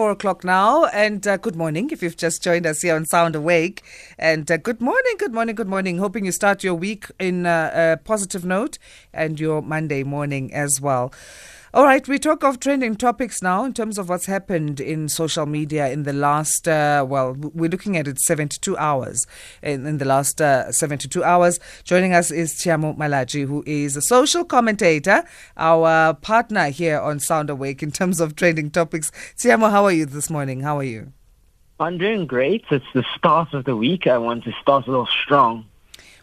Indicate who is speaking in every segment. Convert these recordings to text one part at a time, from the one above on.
Speaker 1: four o'clock now, and uh, good morning if you've just joined us here on Sound Awake. And uh, good morning, good morning, good morning. Hoping you start your week in uh, a positive note and your Monday morning as well. All right, we talk of trending topics now in terms of what's happened in social media in the last, uh, well, we're looking at it 72 hours. In, in the last uh, 72 hours, joining us is Tshiamo Malatji, who is a social commentator, our partner here on Sound Awake in terms of trending topics. Tshiamo, how are you this morning? How are you?
Speaker 2: I'm doing great. It's the start of the week. I want to start little strong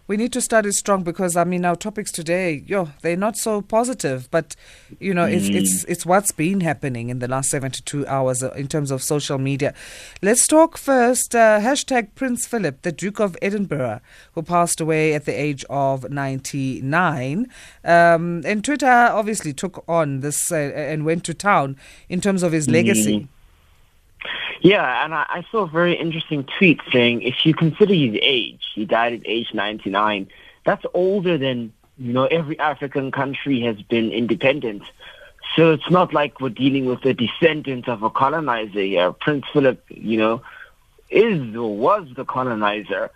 Speaker 1: we need to start it strong because I mean our topics today, yo, they're not so positive, but you know, mm. it's it's mm. it's what's been happening in the last seventy two hours uh, in terms of social media. Let's talk first. Uh, hashtag Prince Philip, the Duke of Edinburgh, who passed away at the age of ninety nine, um, and Twitter obviously took on this uh, and went to town in terms of his legacy.
Speaker 2: Yeah, and I, I saw a very interesting tweet saying if you consider his age, he died at age 99, that's older than, you know, every African country has been independent. So it's not like we're dealing with a descendant of a colonizer here. Prince Philip, you know, is or was the colonizer.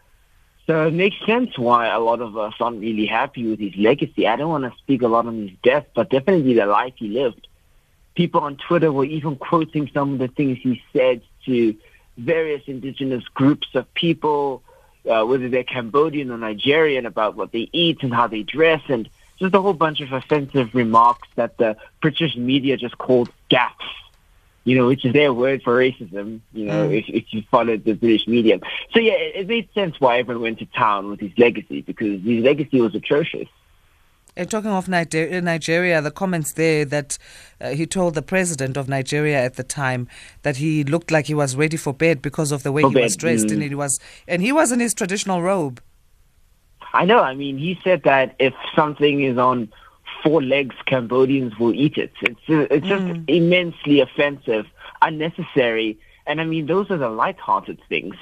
Speaker 2: So it makes sense why a lot of us aren't really happy with his legacy. I don't want to speak a lot on his death, but definitely the life he lived. People on Twitter were even quoting some of the things he said to various indigenous groups of people, uh, whether they're Cambodian or Nigerian, about what they eat and how they dress, and just a whole bunch of offensive remarks that the British media just called gaffes. You know, which is their word for racism. You know, mm. if, if you followed the British media. So yeah, it, it made sense why everyone went to town with his legacy because his legacy was atrocious.
Speaker 1: And talking of Nigeria, the comments there that uh, he told the president of Nigeria at the time that he looked like he was ready for bed because of the way for he bed. was dressed, mm. and he was, and he was in his traditional robe.
Speaker 2: I know. I mean, he said that if something is on four legs, Cambodians will eat it. It's uh, it's just mm. immensely offensive, unnecessary, and I mean, those are the light-hearted things.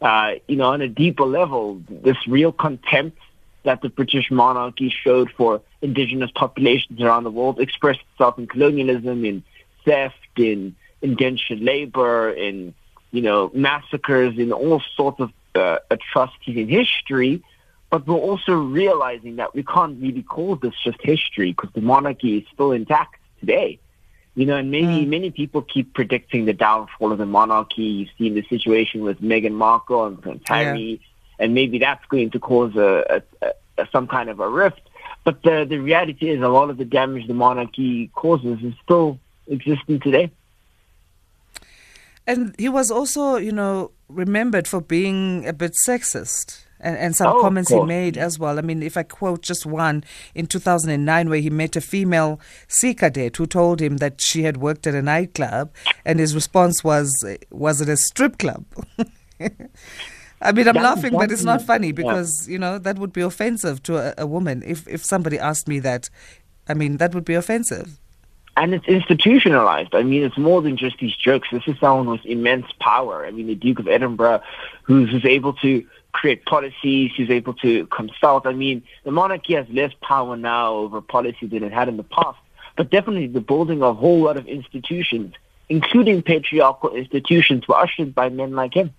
Speaker 2: Uh, you know, on a deeper level, this real contempt that the British monarchy showed for indigenous populations around the world expressed itself in colonialism, in theft, in indentured labor, in you know massacres, in all sorts of uh, atrocities in history. But we're also realizing that we can't really call this just history because the monarchy is still intact today. You know, and many mm. many people keep predicting the downfall of the monarchy. You've seen the situation with Meghan Markle and Prince Harry. Yeah and maybe that's going to cause a, a, a, some kind of a rift. But the the reality is, a lot of the damage the monarchy causes is still existing today.
Speaker 1: And he was also, you know, remembered for being a bit sexist. And, and some
Speaker 2: oh,
Speaker 1: comments he made as well. I mean, if I quote just one in 2009, where he met a female sea cadet who told him that she had worked at a nightclub, and his response was, "Was it a strip club?" I mean, I'm that, laughing, but it's not funny because yeah. you know that would be offensive to a, a, woman. If if somebody asked me that, I mean, that would be offensive.
Speaker 2: And it's institutionalized. I mean, it's more than just these jokes. This is someone with immense power. I mean, the Duke of Edinburgh, who's, who's able to create policies, who's able to consult. I mean, the monarchy has less power now over policy than it had in the past. But definitely, the building of a whole lot of institutions, including patriarchal institutions, were ushered by men like him.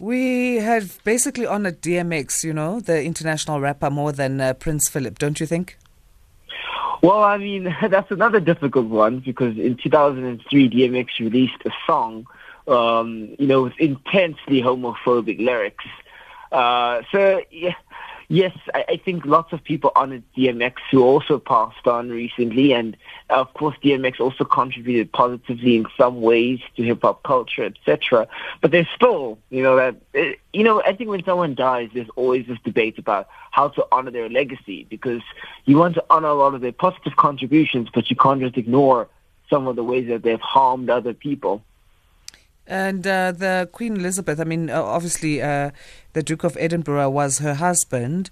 Speaker 1: We have basically honored DMX, you know, the international rapper, more than uh, Prince Philip, don't you think?
Speaker 2: Well, I mean, that's another difficult one because in 2003, DMX released a song, um, you know, with intensely homophobic lyrics. Uh, so, yeah, Yes, I, I think lots of people honored DMX who also passed on recently, and of course DMX also contributed positively in some ways to hip hop culture, etc. But there's still, you know, that eh, you know, I think when someone dies, there's always this debate about how to honor their legacy because you want to honor a lot of their positive contributions, but you can't just ignore some of the ways that they've harmed other people.
Speaker 1: And uh, the Queen Elizabeth, I mean, obviously, uh, the Duke of Edinburgh was her husband.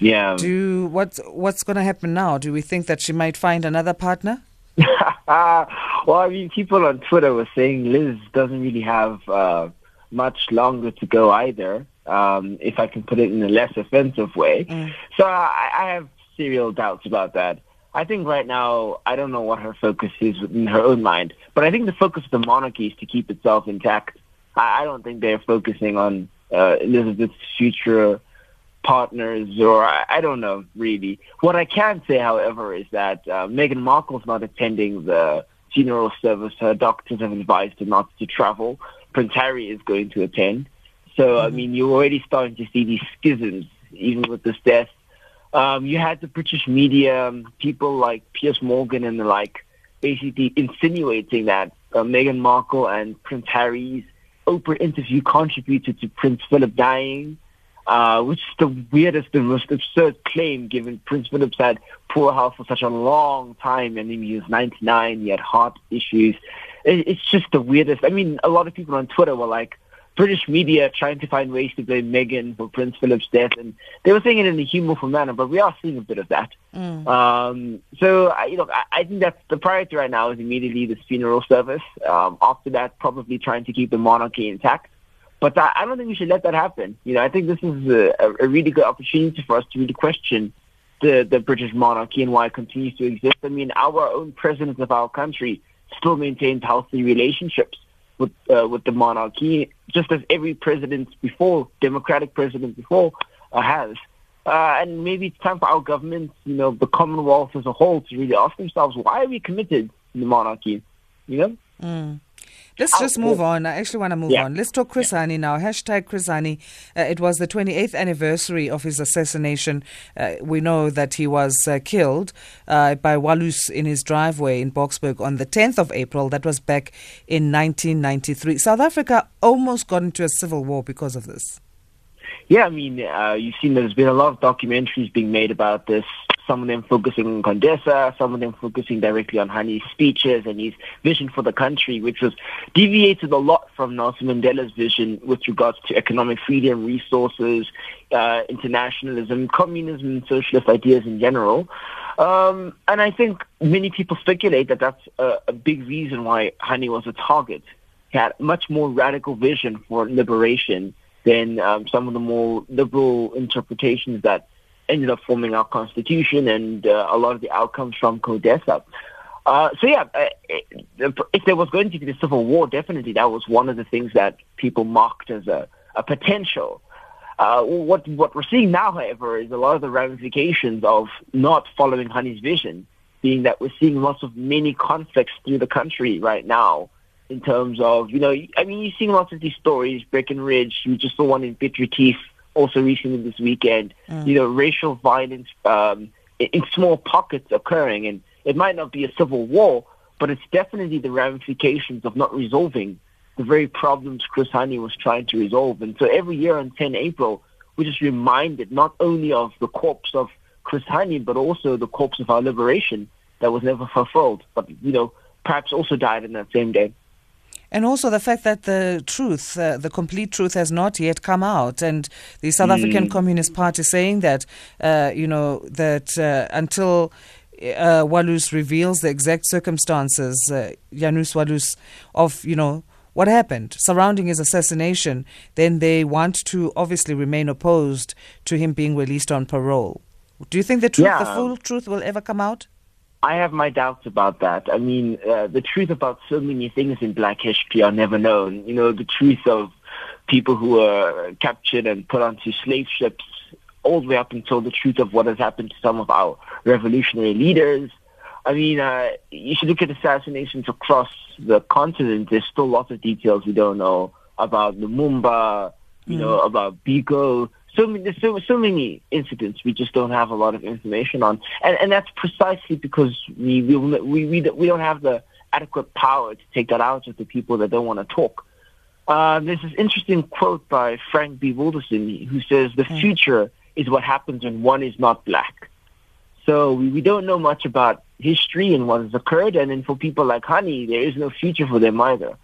Speaker 2: Yeah.
Speaker 1: Do what's what's going to happen now? Do we think that she might find another partner?
Speaker 2: well, I mean, people on Twitter were saying Liz doesn't really have uh, much longer to go either. Um, if I can put it in a less offensive way. Mm. So I, I have serial doubts about that. I think right now, I don't know what her focus is in her own mind, but I think the focus of the monarchy is to keep itself intact. I, I don't think they're focusing on uh, Elizabeth's future partners, or I, I don't know really. What I can say, however, is that uh, Meghan Markle's not attending the funeral service. Her doctors have advised her not to travel. Prince Harry is going to attend. So, mm-hmm. I mean, you're already starting to see these schisms, even with this death. Um, you had the British media, um, people like Piers Morgan and the like, basically insinuating that uh, Meghan Markle and Prince Harry's Oprah interview contributed to Prince Philip dying, uh, which is the weirdest and most absurd claim given Prince Philip's had poor health for such a long time. Mean, he was 99, he had heart issues. It, it's just the weirdest. I mean, a lot of people on Twitter were like, British media trying to find ways to blame Meghan for Prince Philip's death, and they were saying it in a humorful manner, but we are seeing a bit of that. Mm. Um, so, I, you know, I, I think that's the priority right now is immediately this funeral service. Um, after that, probably trying to keep the monarchy intact. But I, I don't think we should let that happen. You know, I think this is a, a really good opportunity for us to really question the, the British monarchy and why it continues to exist. I mean, our own president of our country still maintains healthy relationships with uh, with the monarchy, just as every president before, democratic president before, uh, has. Uh, and maybe it's time for our government, you know, the Commonwealth as a whole, to really ask themselves, why are we committed to the monarchy? You know.
Speaker 1: Mm. Let's just move on. I actually want to move yeah. on. Let's talk Chris yeah. Hani now. Hashtag Chris Hani. Uh, it was the 28th anniversary of his assassination. Uh, we know that he was uh, killed uh, by Walus in his driveway in Boksburg on the 10th of April. That was back in 1993. South Africa almost got into a civil war because of this.
Speaker 2: Yeah, I mean, uh, you've seen there's been a lot of documentaries being made about this some of them focusing on CODESA, some of them focusing directly on Hani's speeches and his vision for the country, which was deviated a lot from Nelson Mandela's vision with regards to economic freedom, resources, uh, internationalism, communism, and socialist ideas in general. Um, and I think many people speculate that that's a, a big reason why Hani was a target. He had much more radical vision for liberation than um, some of the more liberal interpretations that ended up forming our constitution and uh, a lot of the outcomes from CODESA. Uh, so yeah, uh, if there was going to be a civil war, definitely that was one of the things that people marked as a, a potential. Uh, what what we're seeing now, however, is a lot of the ramifications of not following Hani's vision, being that we're seeing lots of mini conflicts through the country right now. In terms of, you know, I mean, you're seeing lots of these stories. Breckenridge, you just saw one in Retief also recently this weekend, mm. you know, racial violence um, in, in small pockets occurring. And it might not be a civil war, but it's definitely the ramifications of not resolving the very problems Chris Hani was trying to resolve. And so every year on 10 April, we're just reminded not only of the corpse of Chris Hani, but also the corpse of our liberation that was never fulfilled, but, you know, perhaps also died in that same day.
Speaker 1: And also the fact that the truth, uh, the complete truth, has not yet come out, and the South mm. African Communist Party saying that, uh, you know, that uh, until uh, Walus reveals the exact circumstances, uh, Janusz Walus, of you know what happened surrounding his assassination, then they want to obviously remain opposed to him being released on parole. Do you think the truth, yeah. the full truth, will ever come out?
Speaker 2: I have my doubts about that. I mean, uh, the truth about so many things in black history are never known. You know, the truth of people who were captured and put onto slave ships, all the way up until the truth of what has happened to some of our revolutionary leaders. I mean, uh, you should look at assassinations across the continent. There's still lots of details we don't know about Lumumba, you mm. know, about Biko so many, there's so, so many incidents we just don't have a lot of information on, and and that's precisely because we we we we, we don't have the adequate power to take that out of the people that don't want to talk. Uh, there's this interesting quote by Frank B. Wilderson who says the hmm. future is what happens when one is not black. So we, we don't know much about history and what has occurred, and then for people like Hani, there is no future for them either.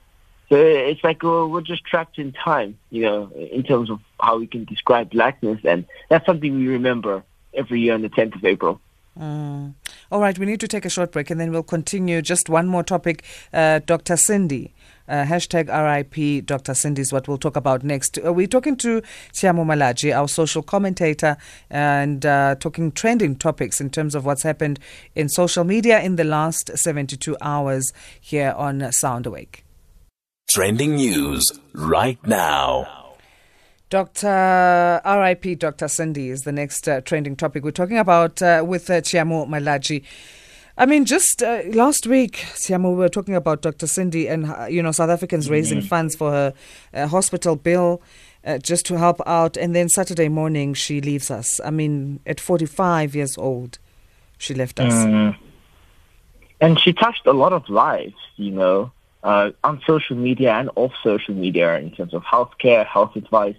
Speaker 2: So it's like uh, we're just trapped in time, you know, in terms of how we can describe blackness, and that's something we remember every year on the 10th of April.
Speaker 1: Mm. All right, we need to take a short break and then we'll continue. Just one more topic. Uh, Dr. Sindi Uh, hashtag RIP Dr. Sindi is what we'll talk about next. Uh, we're talking to Tshiamo Malatji, our social commentator, and uh, talking trending topics in terms of what's happened in social media in the last 72 hours here on Sound Awake.
Speaker 3: Trending news right now.
Speaker 1: Dr. RIP Dr. Sindi is the next uh, trending topic we're talking about uh, with uh, Tshiamo Malatji. I mean, just uh, last week, Tshiamo, we were talking about Dr. Sindi and, uh, you know, South Africans mm-hmm. raising funds for her uh, hospital bill uh, just to help out. And then Saturday morning, she leaves us. I mean, at 45 years old, she left us. Mm.
Speaker 2: And she touched a lot of lives, you know, uh, on social media and off social media in terms of healthcare, health advice,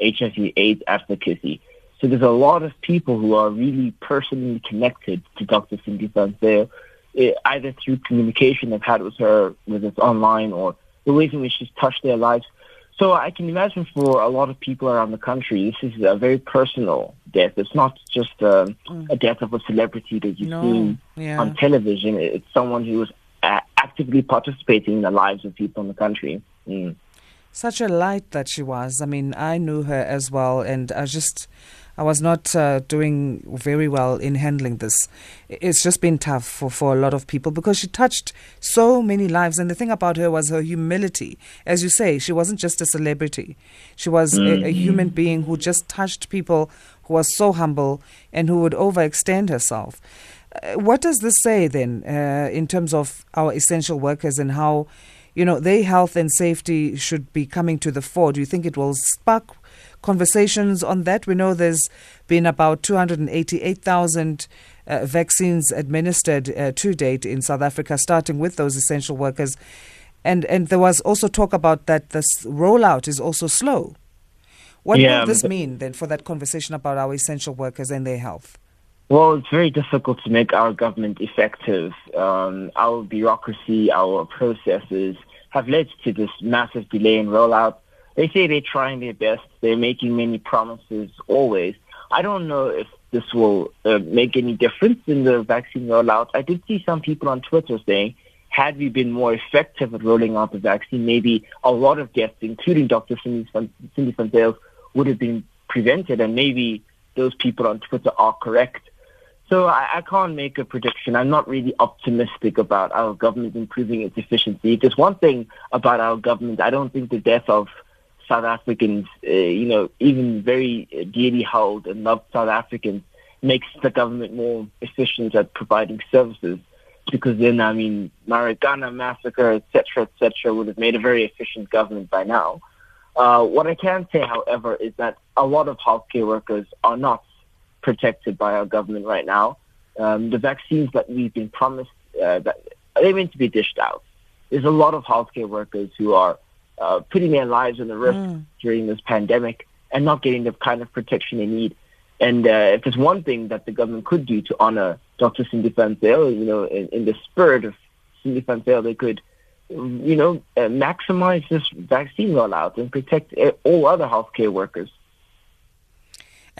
Speaker 2: HIV AIDS advocacy. So there's a lot of people who are really personally connected to Dr. Sindi Zyl, eh, either through communication they've had with her, whether it's online or the ways in which she's touched their lives. So I can imagine for a lot of people around the country, this is a very personal death. It's not just a, mm. a death of a celebrity that you've no, seen yeah. on television. It's someone who was actively participating in the lives of people in the country. Mm.
Speaker 1: Such a light that she was. I mean, I knew her as well, and I just I was not uh, doing very well in handling this. It's just been tough for, for a lot of people because she touched so many lives. And the thing about her was her humility. As you say, she wasn't just a celebrity, she was mm-hmm. a, a, mm-hmm. human being who just touched people, who was so humble, and who would overextend herself. Uh, what does this say then uh, in terms of our essential workers and how? You know, their health and safety should be coming to the fore. Do you think it will spark conversations on that. We know there's been about 288,000 uh, vaccines administered uh, to date in South Africa, starting with those essential workers. And, and there was also talk about that this rollout is also slow. What yeah, does this mean then for that conversation about our essential workers and their health?
Speaker 2: Well, it's very difficult to make our government effective. Um, our bureaucracy, our processes have led to this massive delay in rollout they say they're trying their best. They're making many promises always. I don't know if this will uh, make any difference in the vaccine rollout. I did see some people on Twitter saying, had we been more effective at rolling out the vaccine, maybe a lot of deaths, including Dr. Sindi Van would have been prevented. And maybe those people on Twitter are correct. So I, I, can't make a prediction. I'm not really optimistic about our government improving its efficiency. There's one thing about our government, I don't think the death of South Africans, uh, you know, even very dearly held and loved South Africans, makes the government more efficient at providing services. Because then, I mean, Marikana massacre, etc., etc., would have made a very efficient government by now. Uh, what I can say, however, is that a lot of healthcare workers are not protected by our government right now. Um, the vaccines that we've been promised, uh, that they're meant to be dished out. There's a lot of healthcare workers who are uh, putting their lives on the risk mm. during this pandemic and not getting the kind of protection they need. And uh, if there's one thing that the government could do to honor Dr. Sindi Van Zyl, you know, in, in the spirit of Sindi Van Zyl, they could, you know, uh, maximize this vaccine rollout and protect uh, all other healthcare workers.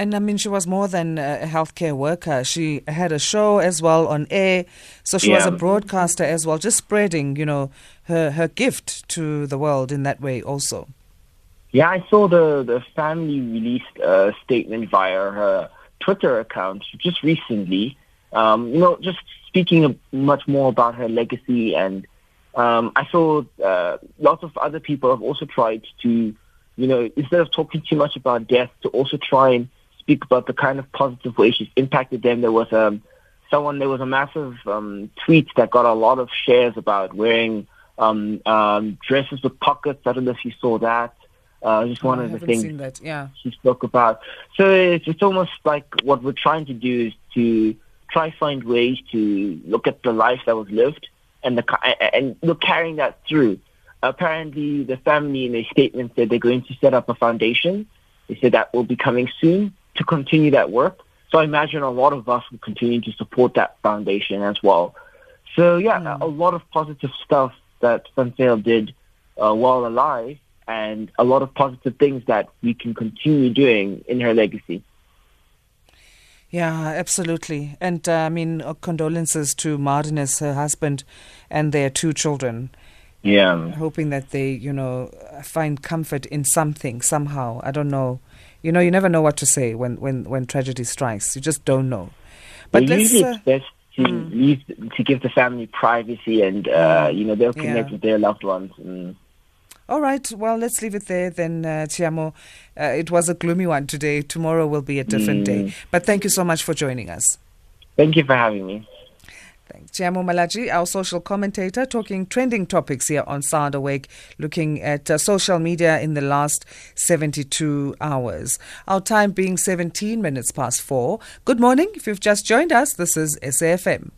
Speaker 1: And I mean, she was more than a healthcare worker. She had a show as well on air. So she yeah. was a broadcaster as well, just spreading, you know, her, her gift to the world in that way also.
Speaker 2: Yeah, I saw the, the family released a statement via her Twitter account just recently. Um, you know, just speaking much more about her legacy. And um, I saw uh, lots of other people have also tried to, you know, instead of talking too much about death, to also try and speak about the kind of positive way she's impacted them. There was um, someone, there was a massive um, tweet that got a lot of shares about wearing um, um, dresses with pockets. I don't know if you saw that. Uh, just one oh, of the things
Speaker 1: that, yeah.
Speaker 2: she spoke about. So it's, it's almost like what we're trying to do is to try find ways to look at the life that was lived and the and look carrying that through. Apparently, the family in a statement said they're going to set up a foundation. They said that will be coming soon to continue that work. So I imagine a lot of us will continue to support that foundation as well. So yeah, mm. a lot of positive stuff that Zyl did uh, while alive and a lot of positive things that we can continue doing in her legacy.
Speaker 1: Yeah, absolutely. And uh, I mean, uh, condolences to Martinus, her husband, and their two children.
Speaker 2: Yeah.
Speaker 1: hoping that they, you know, find comfort in something somehow. I don't know. You know, you never know what to say when when when tragedy strikes. You just don't know. But let's.
Speaker 2: usually
Speaker 1: Uh,
Speaker 2: it's best to leave to give the family privacy, and uh, you know they'll connect
Speaker 1: Yeah.
Speaker 2: with their loved ones. And
Speaker 1: all right. Well, let's leave it there then, uh, Tshiamo. Uh, it was a gloomy one today. Tomorrow will be a different day. But thank you so much for joining us.
Speaker 2: thank you for having me.
Speaker 1: Thanks. Tshiamo Malatji, our social commentator, talking trending topics here on Sound Awake, looking at uh, social media in the last 72 hours. Our time being 17 minutes past four. Good morning. If you've just joined us, this is SAFM.